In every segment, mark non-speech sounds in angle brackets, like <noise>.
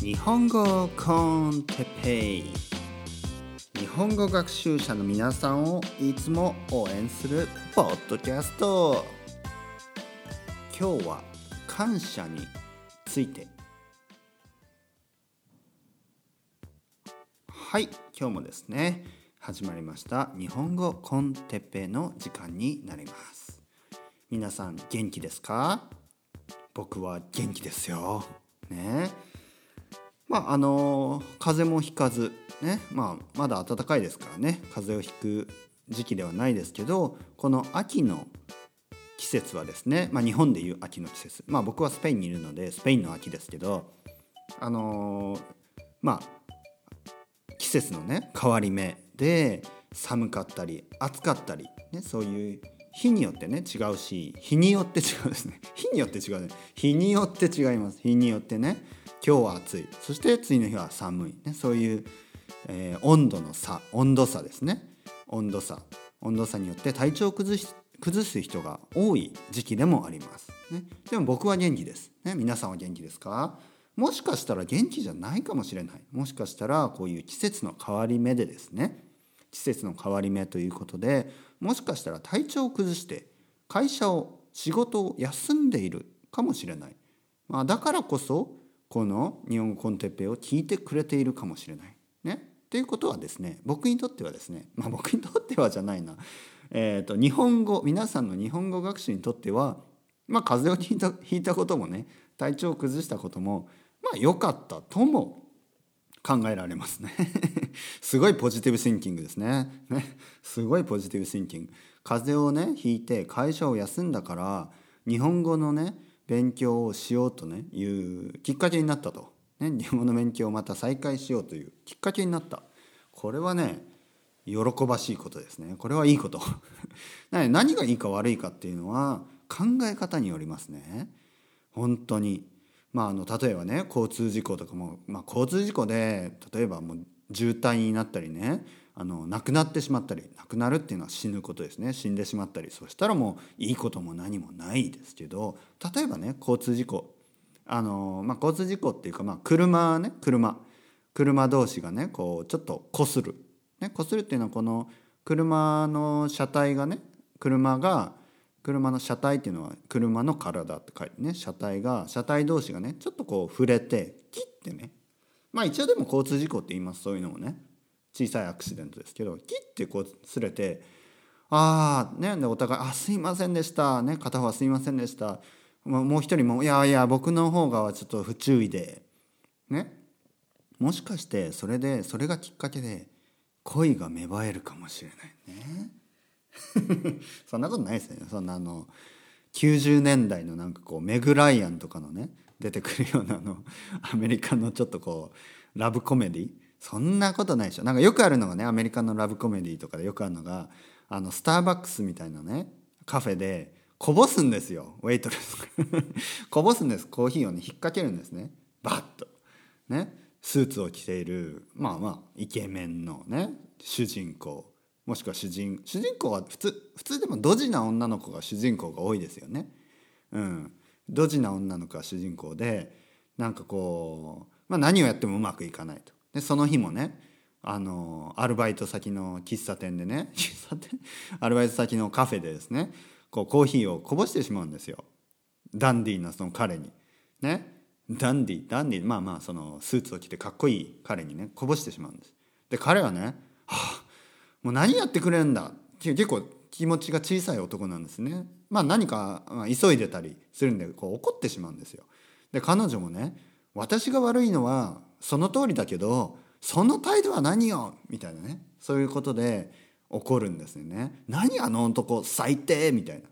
日本語コンテペイ。日本語学習者の皆さんをいつも応援するポッドキャスト。今日は感謝について。はい今日もですね始まりました。日本語コンテペイの時間になります。皆さん元気ですか？僕は元気ですよ。ね。まああの風邪もひかずね。まあまだ暖かいですからね。風邪をひく時期ではないですけどこの秋の季節はですね、まあ、日本でいう秋の季節。まあ僕はスペインにいるのでスペインの秋ですけどあのまあ季節のね変わり目で寒かったり暑かったり、ね、そういう日によってね違うし日によって違うですね。<laughs> 日によって違うね。日によって違います。日によってね今日は暑い。そして次の日は寒い、ね、そういう、えー、温度の差温度差ですね。温度差。温度差によって体調を崩し崩す人が多い時期でもあります、ね、でも僕は元気です、ね、皆さんは元気ですか？もしかしたら元気じゃないかもしれない。もしかしたらこういう季節の変わり目でですね。季節の変わり目ということでもしかしたら体調を崩して会社を仕事を休んでいるかもしれない、まあ、だからこそこの日本語コンテッペイを聞いてくれているかもしれない。ね、っていうことはですね僕にとってはですねまあ僕にとってはじゃないな、えーと、日本語皆さんの日本語学習にとってはまあ風邪をひいたひいたこともね体調を崩したこともまあ良かったとも考えられますね。<laughs> すごいポジティブシンキングですね。ね。すごいポジティブシンキング。風邪をねひいて会社を休んだから日本語のね勉強をしようとねいうきっかけになったと、ね、日本語の勉強をまた再開しようというきっかけになった。これはね喜ばしいことですね。これはいいこと。<laughs> 何がいいか悪いかっていうのは考え方によりますね。本当に。まああの例えばね交通事故とかも、まあ、交通事故で例えばもう渋滞になったりねあの亡くなってしまったり亡くなるっていうのは死ぬことですね。死んでしまったりそしたらもういいことも何もないですけど例えばね交通事故。あの、まあ、交通事故っていうか、まあ、車ね車。車同士がねこうちょっとこする。ね、こするっていうのはこの車の車体がね車が車の車体っていうのは車の体って書いてね車体が車体同士がねちょっとこう触れて切ってね。まあ一応でも交通事故って言いますそういうのもね。小さいアクシデントですけど切ってこうすれてああねでお互い「あすいませんでした」ね片方は「すいませんでした」もう一人も「いやいや僕の方がちょっと不注意で」ね。もしかしてそれでそれがきっかけで恋が芽生えるかもしれないね。そんなことないですよね。そんなあの90年代のなんかこうメグ・ライアンとかのね出てくるようなあのアメリカのちょっとこうラブコメディ。そんなことないでしょ。なんかよくあるのがねアメリカのラブコメディとかでよくあるのがあのスターバックスみたいなねカフェでこぼすんですよ。ウェイトレス <laughs> こぼすんです。コーヒーをね引っ掛けるんですね。バッと。ね。スーツを着ているまあまあイケメンのね主人公。もしくは主人主人公は普通普通でもドジな女の子が主人公が多いですよね。うん。ドジな女の子が主人公でなんかこう、まあ、何をやってもうまくいかないと。でその日もねあのアルバイト先の喫茶店でね <laughs> 喫茶店？アルバイト先のカフェでですねこうコーヒーをこぼしてしまうんですよ。ダンディーなその彼に。ね？ダンディダンディまあまあそのスーツを着てかっこいい彼にねこぼしてしまうんです。で彼はね「はあもう何やってくれるんだって」結構気持ちが小さい男なんですねまあ何か、急いでたりするんでこう怒ってしまうんですよで彼女もね私が悪いのはその通りだけどその態度は何よみたいなねそういうことで怒るんですよね。何あの男最低みたい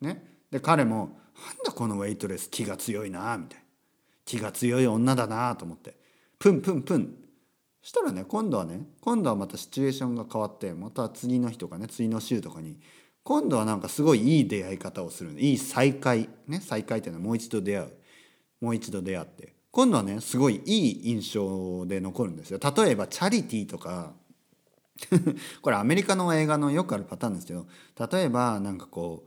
な。ね。で彼もなんだこのウェイトレス気が強いなみたいな。気が強い女だなと思ってプンプンプンしたらね今度はね今度はまたシチュエーションが変わってまた次の日とかね次の週とかに今度はなんかすごいいい出会い方をするいい再会ね再会っていうのはもう一度出会う。もう一度出会って。今度はねすごいいい印象で残るんですよ。例えばチャリティーとか <laughs> これアメリカの映画のよくあるパターンですけど例えばなんかこ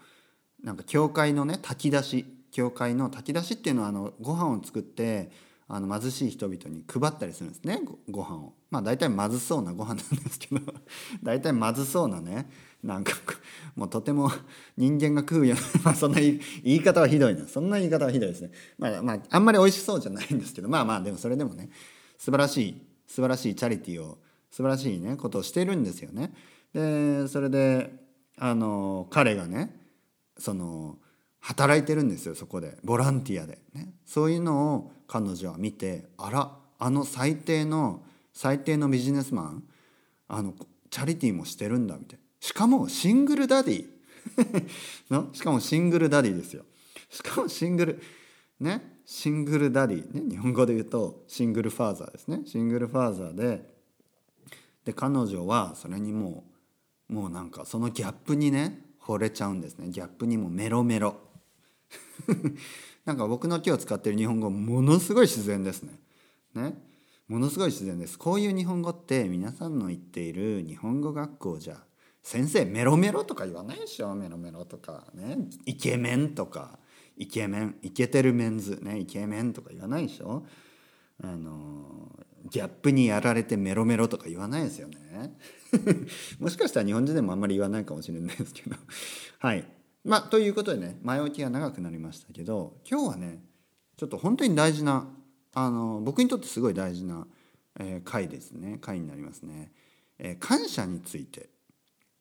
うなんか教会のね炊き出し教会の炊き出しっていうのはあのご飯を作ってあの貧しい人々に配ったりするんですね。ごご飯を。まあ大体まずそうなご飯なんですけど。<laughs> 大体まずそうなねなんか <laughs> もうとても人間が食うような <laughs> まあそんな言い方はひどいな。そんな言い方はひどいですね。まあまああんまり美味しそうじゃないんですけど。まあまあでもそれでもね素晴らしい素晴らしいチャリティーを素晴らしいねことをしてるんですよね。でそれであの彼がねその働いてるんですよそこで。ボランティアで、ね、そういうのを彼女は見てあらあの最低の最低のビジネスマンあのチャリティーもしてるんだみたいな。しかもシングルダディ。<laughs> の？しかもシングルダディですよ。しかもシングルね？シングルダディ、ね、日本語で言うとシングルファーザーですね。シングルファーザーでで彼女はそれにもうもうなんかそのギャップにね惚れちゃうんですね。ギャップにもメロメロ。<laughs> なんか僕の今日使ってる日本語ものすごい自然ですね。ね。ものすごい自然です。こういう日本語って皆さんの言っている日本語学校じゃ先生メロメロとか言わないでしょ？メロメロとか。ね。イケメンとか。イケメン。イケてるメンズ。ね。イケメンとか言わないでしょ？あのギャップにやられてメロメロとか言わないですよね。<laughs> もしかしたら日本人でもあんまり言わないかもしれないですけど。はい。まあということでね前置きが長くなりましたけど今日はねちょっと本当に大事なあの僕にとってすごい大事な、えー、回ですね。回になりますね、えー、感謝について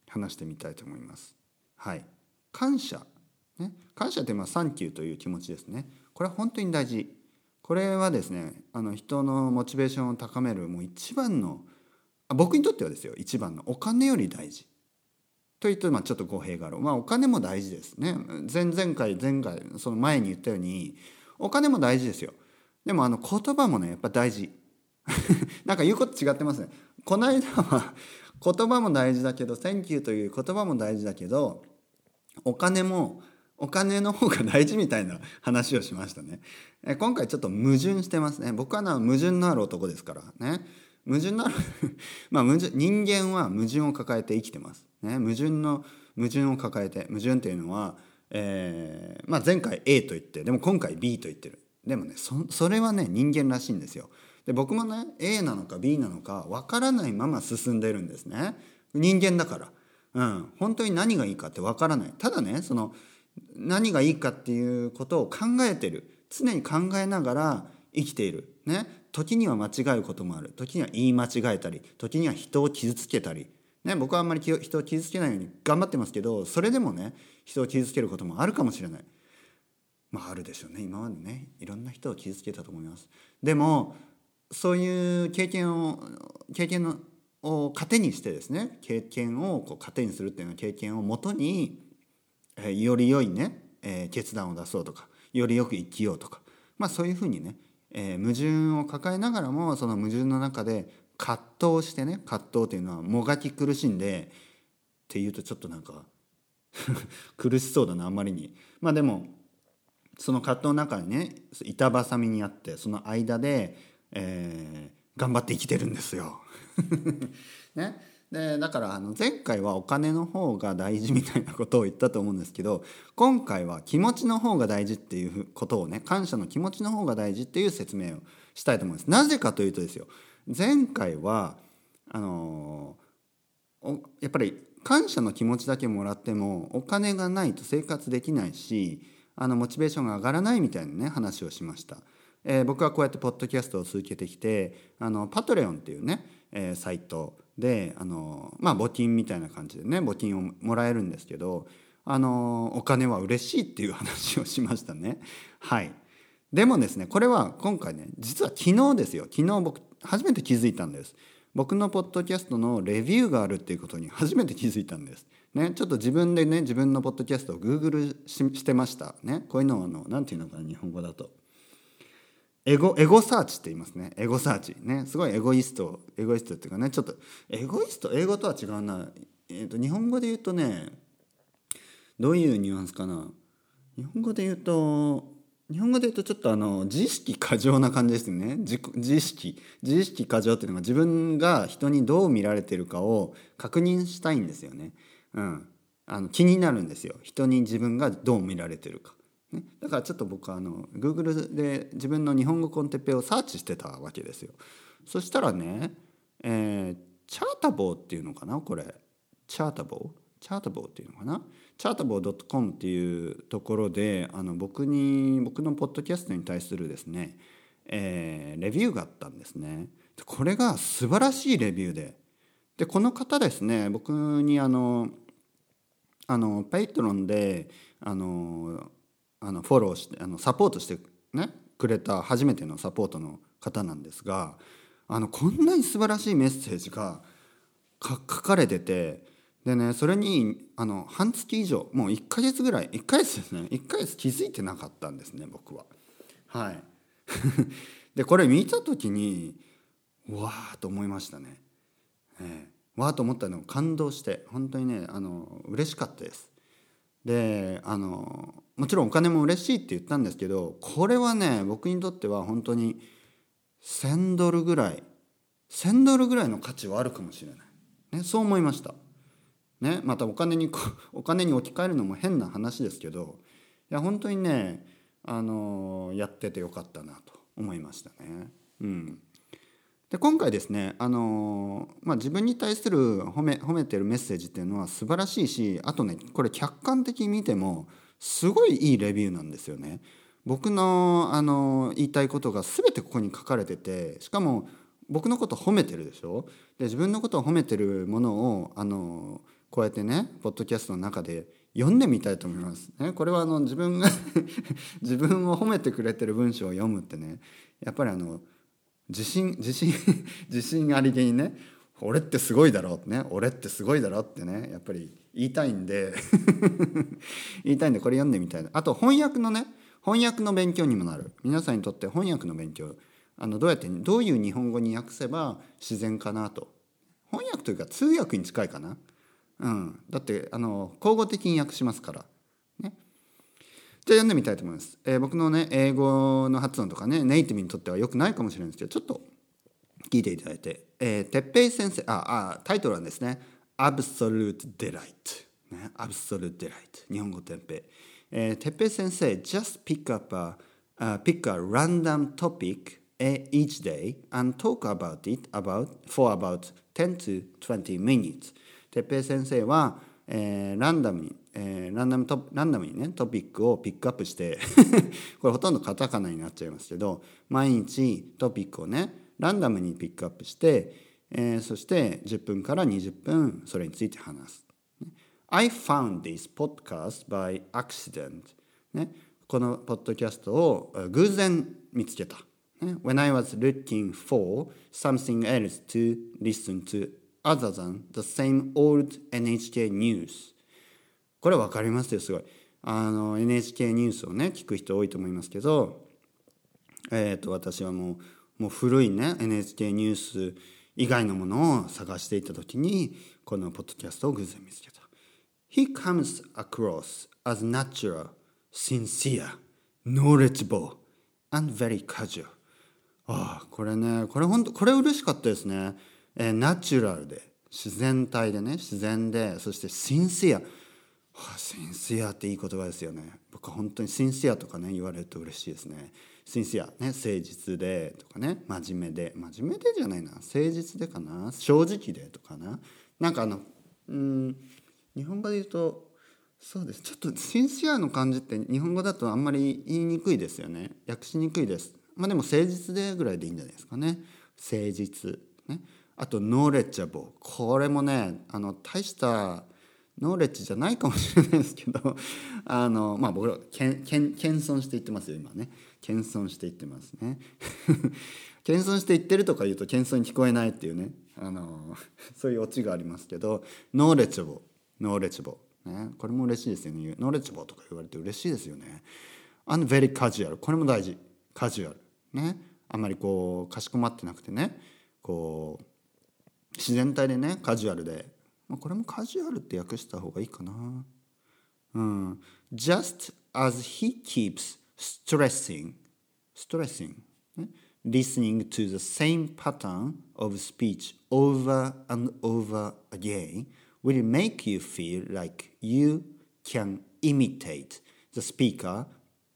話してみたいと思います。はい。感謝。ね。感謝ってまあサンキューという気持ちですね。これは本当に大事。これはですねあの人のモチベーションを高めるもう一番のあ僕にとってはですよ。一番のお金より大事。というとまあちょっと語弊があるまあお金も大事ですね前々回前回その前に言ったようにお金も大事ですよでもあの言葉もねやっぱ大事 <laughs> なんか言うこと違ってますねこの間は言葉も大事だけど「Thank you」という言葉も大事だけどお金もお金の方が大事みたいな話をしましたね。今回ちょっと矛盾してますね。僕はな矛盾のある男ですからね。矛盾のある <laughs> まあ矛盾人間は矛盾を抱えて生きてます。ね、矛盾の矛盾を抱えて矛盾っていうのは、えーまあ、前回 A と言ってでも今回 B と言ってる。でもねそれはね人間らしいんですよ。で僕もね A なのか B なのかわからないまま進んでるんですね。人間だから。うん。本当に何がいいかってわからない。ただねその何がいいかっていうことを考えてる。常に考えながら生きている。ね。時には間違えることもある。時には言い間違えたり時には人を傷つけたり。ね、僕はあんまり人を傷つけないように頑張ってますけどそれでもね人を傷つけることもあるかもしれない。まああるでしょうね。今までねいろんな人を傷つけたと思います。でもそういう経験を経験のを糧にしてですね経験をこう糧にするっていうのは経験をもとに、えー、より良いね、えー、決断を出そうとかよりよく生きようとかまあそういうふうにね、えー、矛盾を抱えながらもその矛盾の中で葛藤してね葛藤っていうのはもがき苦しんでっていうとちょっとなんか <laughs> 苦しそうだなあんまりにまあでもその葛藤の中にね板挟みにあってその間で、えー、頑張って生きてるんですよ。<laughs> ね、でだからあの前回はお金の方が大事みたいなことを言ったと思うんですけど今回は気持ちの方が大事っていうことをね感謝の気持ちの方が大事っていう説明をしたいと思います。なぜかというとですよ前回はあのやっぱり感謝の気持ちだけもらってもお金がないと生活できないしあのモチベーションが上がらないみたいなね話をしました。えー、僕はこうやってポッドキャストを続けてきてあのパトレオンっていうね、えー、サイトであの、まあ、募金みたいな感じでね募金をもらえるんですけどあのお金は嬉しいっていう話をしましたね。はいでもですねこれは今回ね実は昨日ですよ昨日僕初めて気づいたんです。僕のポッドキャストのレビューがあるっていうことに <laughs> 初めて気づいたんです。ねちょっと自分でね自分のポッドキャストを Google ししてました。ねこういうのをあの何て言うのかな日本語だと。エゴエゴサーチって言いますね。エゴサーチ。ねすごいエゴイストエゴイストっていうかねちょっとエゴイスト英語とは違うな、えーと日本語で言うとねどういうニュアンスかな。日本語で言うと日本語で言うとちょっとあの自意識過剰な感じですね。自自意識自意識過剰っていうのが自分が人にどう見られてるかを確認したいんですよね、うん、あの気になるんですよ。人に自分がどう見られてるか、ね、だからちょっと僕はあの Google で自分の日本語コンテッペをサーチしてたわけですよ。そしたらね、えー、チャータボーっていうのかなこれ。チャータボー？チャータボーっていうのかな？チャータボー .com っていうところであの僕に僕のポッドキャストに対するですね、えー、レビューがあったんですね。これが素晴らしいレビューででこの方ですね僕にあのあのペイトロンであのあのフォローしてあのサポートしてねくれた初めてのサポートの方なんですがあのこんなに素晴らしいメッセージが書かれててでねそれにあの半月以上もう1ヶ月ぐらい1ヶ月ですね1ヶ月気づいてなかったんですね僕は。はい <laughs> でこれ見た時にわーと思いましたね。えー、わーと思ったのを感動して本当にねあの嬉しかったです。であのもちろんお金も嬉しいって言ったんですけどこれはね僕にとっては本当に1,000ドルぐらい1,000ドルぐらいの価値はあるかもしれない、ね、そう思いました。ね、またお金に <laughs> お金に置き換えるのも変な話ですけどいや本当にねあのやっててよかったなと思いましたね。うん、で今回ですね、あのまあ、自分に対する褒め褒めてるメッセージっていうのは素晴らしいしあとねこれ客観的に見てもすごいいいレビューなんですよね。僕のあの言いたいことが全てここに書かれててしかも僕のこと褒めてるでしょ？で自分のことを褒めてるものをあのこうやってねポッドキャストの中で読んでみたいと思います。ね、これはあの自分が <laughs> 自分を褒めてくれてる文章を読むってねやっぱりあの自信自信 <laughs> 自信ありげにね俺ってすごいだろうってね俺ってすごいだろってねやっぱり言いたいんで <laughs> 言いたいんでこれ読んでみたいあと翻訳のね翻訳の勉強にもなる。皆さんにとって翻訳の勉強あのどうやってどういう日本語に訳せば自然かなと。翻訳というか通訳に近いかな、うん、だってあの交互的に訳しますから、ね、じゃあ読んでみたいと思います、えー、僕のね英語の発音とかねネイティブにとってはよくないかもしれないんですけどちょっと聞いていただいて、えー、てっぺい先生ああタイトルはですね Absolute Delight ね。Absolute Delight 日本語てっぺい、えー、てっぺい先生 just pick up a、uh, pick a random topic each day and talk about it about for about 10 to 20 minutes てっぺい先生は、えー、ランダムにえー、ランダムトランダムにねトピックをピックアップして <laughs> これほとんどカタカナになっちゃいますけど毎日トピックをねランダムにピックアップして、えー、そして10分から20分それについて話す。I found this podcast by accident、ね、このポッドキャストを偶然見つけた。When I was looking for something else to listen to other than the same old NHK news これ分かりますよすごいあの NHK ニュースをね聞く人多いと思いますけどえっ、ー、と私はもうもう古いね NHK ニュース以外のものを探していた時にこのポッドキャストを偶然見つけた。He comes across as natural, sincere, knowledgeable, and very casual. ああ、これね、これ本当これ嬉しかったですね。えー、ナチュラルで、自然体でね、自然で、そしてシンシア。はあ、シンシアっていい言葉ですよね。僕は本当にシンシアとかね言われると嬉しいですね。シンシア、ね、誠実でとかね真面目で。真面目でじゃないな。誠実でかな。正直でとかな。なんかあのうん日本語で言うとそうです。ちょっとシンシアの感じって日本語だとあんまり言いにくいですよね。訳しにくいです。まあでも誠実でぐらいでいいんじゃないですかね。誠実。ね。あとノーレッチャボこれもねあの大したノーレッジじゃないかもしれないですけど <laughs> あのまあ僕ら謙遜して言ってますよ今ね。謙遜して言ってますね。<laughs> 謙遜して言ってるとか言うと謙遜に聞こえないっていうね。あの <laughs> そういうオチがありますけどノーレッジャボノーレッジボね。これも嬉しいですよね。ノーレッジャボとか言われて嬉しいですよね。and very casual これも大事。カジュアルね。あんまりこうかしこまってなくてね。こう自然体でねカジュアルでまあ、これもカジュアルって訳した方がいいかな。うん。just as he keeps stressing, stressing, ね、listening to the same pattern of speech over and over again will make you feel like you can imitate the speaker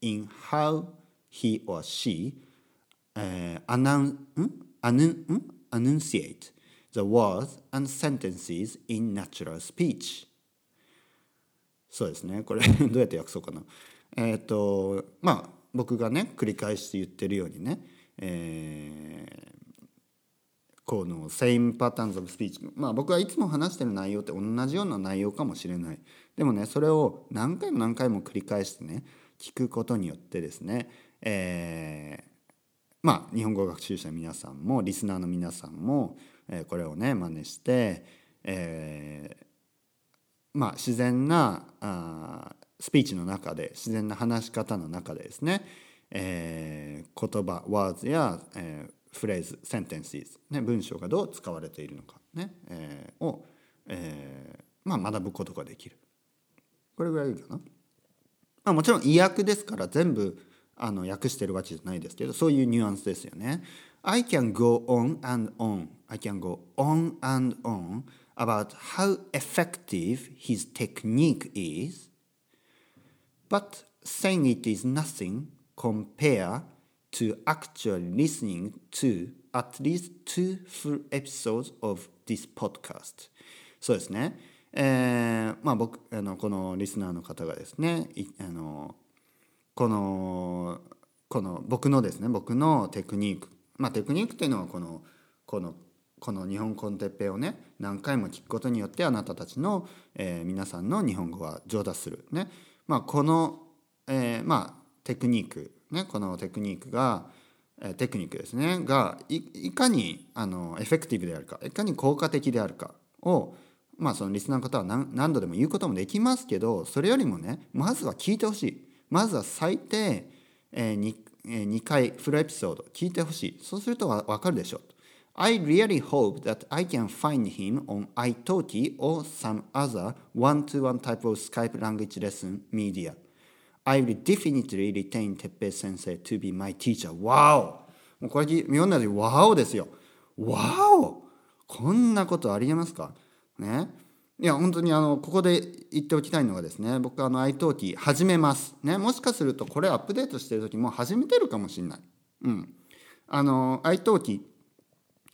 in how he or she、uh, announce, anun, enunciate The words and sentences in natural speech. そうですね。これ <laughs> どうやって訳そうかな。えっ、ー、とまあ僕がね繰り返して言ってるようにね、えー、この same patterns of speech まあ僕はいつも話してる内容って同じような内容かもしれない。でもねそれを何回も何回も繰り返してね聞くことによってですね、えー、まあ日本語学習者の皆さんもリスナーの皆さんも、え、これをね真似して、えー、まあ自然なあスピーチの中で自然な話し方の中でですね、えー、言葉ワーズや、えー、フレーズセンテンシーズ、ね、文章がどう使われているのかね、えー、を、えーまあ、学ぶことができる。これぐらいいいかな、まあ、もちろん意訳ですから全部あの訳してるわけじゃないですけどそういうニュアンスですよね I can go on and on I can go on and on about how effective his technique is But saying it is nothing compared to actually listening to at least two full episodes of this podcast. そうですね。えー、まあ僕あのこのリスナーの方がですねあのこのこの僕のですね僕のテクニック。まあテクニックというのはこのこのこの日本コンテッペをね何回も聞くことによってあなたたちの、えー、皆さんの日本語は上達する。ね。まあ、この、えー、まあテクニック。ね。このテクニックがえテクニックですね。がいかにあのエフェクティブであるかいかに効果的であるかをまあそのリスナーの方は何何度でも言うこともできますけどそれよりもねまずは聞いてほしい。まずは最低、えー、2, 回フルエピソード聞いてほしいそうするとわかるでしょう I really hope that I can find him on iTalki or some other one-to-one type of Skype language lesson media. I will definitely retain Teppei 先生 to be my teacher. Wow! もうこれ読んだ時、ワオですよ。ワオこんなことありえますかね。いや、本当にあの、ここで言っておきたいのがですね、僕あの iTalki 始めます。ね。もしかするとこれアップデートしてる時もう始めてるかもしれない。うん。あの、iTalki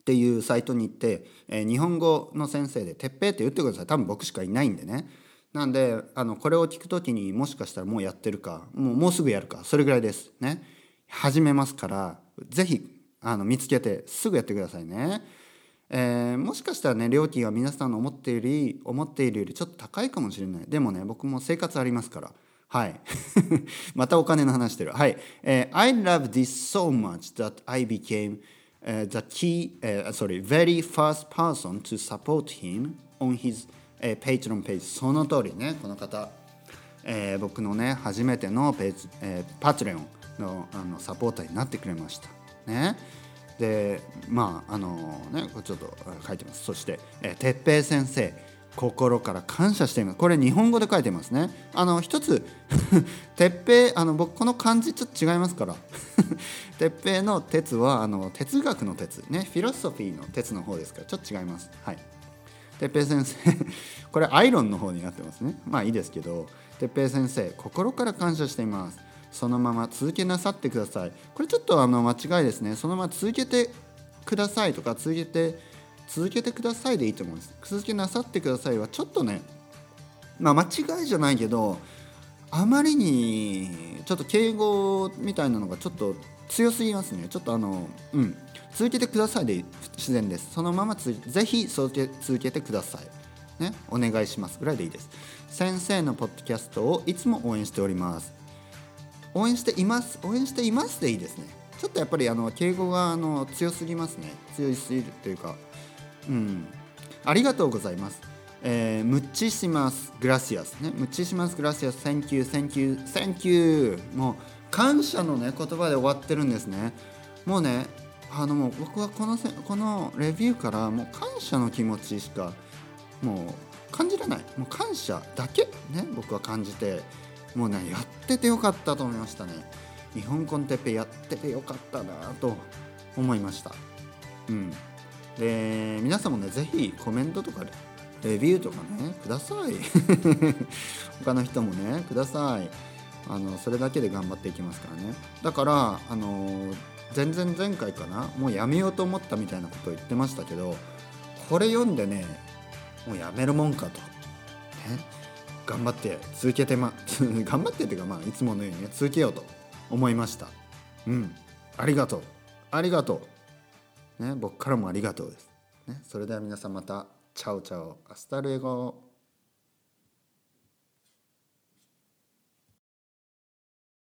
っていうサイトに行って、えー、日本語の先生で「てっぺい」って言ってください多分僕しかいないんでねなんであのこれを聞く時にもしかしたらもうやってるかもうもうすぐやるかそれぐらいですね始めますから是非あの見つけてすぐやってくださいね、えー、もしかしたらね料金は皆さんの思っているより思っているよりちょっと高いかもしれないでもね僕も生活ありますからはい。<laughs> またお金の話してる。はい。えー、I love this so much that I became uh, the key, uh, sorry, very first person to support him on his、uh, Patreon page その通りねこの方、えー、僕のね初めてのページ、えー、パトレオンのあのサポーターになってくれましたねでまああのねこれちょっと書いてます。そして、えー、哲平先生心から感謝しています。これ日本語で書いてますね。あの一つ <laughs> 鉄平あの僕この漢字ちょっと違いますから。<laughs> 鉄平の鉄はあの哲学の鉄。ねフィロソフィーの鉄の方ですからちょっと違います。はい。鉄平先生これアイロンの方になってますね。まあいいですけど。鉄平先生心から感謝しています。そのまま続けなさってください。これちょっとあの間違いですね。そのまま続けてくださいとか続けて続けてくださいでいいと思うんです。続けなさってくださいはちょっとねまあ間違いじゃないけどあまりにちょっと敬語みたいなのがちょっと強すぎますね。ちょっとあのうん。続けてくださいで自然です。そのままぜひ続け続けてください。ね。お願いしますぐらいでいいです。先生のポッドキャストをいつも応援しております。応援しています応援していますでいいですねちょっとやっぱりあの敬語があの強すぎますね強すぎるというかうん、ありがとうございます。えー、ムッチします。グラシアスね。ムッチします。グラシアス。Thank you, thank you, thank you. もう感謝のね言葉で終わってるんですね。もうね、あのもう僕はこのせこのレビューからもう感謝の気持ちしかもう感じらない。もう感謝だけね僕は感じて、もうねやっててよかったと思いましたね。日本コンテッペやっててよかったなと思いました。うん。で皆さんもね是非コメントとかレビューとかねください <laughs> 他の人もねくださいあのそれだけで頑張っていきますからねだからあの全然前回かなもうやめようと思ったみたいなことを言ってましたけどこれ読んでねもうやめるもんかと、ね、頑張って続けてま <laughs> 頑張ってっていうかまあいつものようにね続けようと思いました。うん。ありがとう。ありがとう。ね僕からもありがとうです、ね、それでは皆さんまたチャオチャオ。アスタルエゴ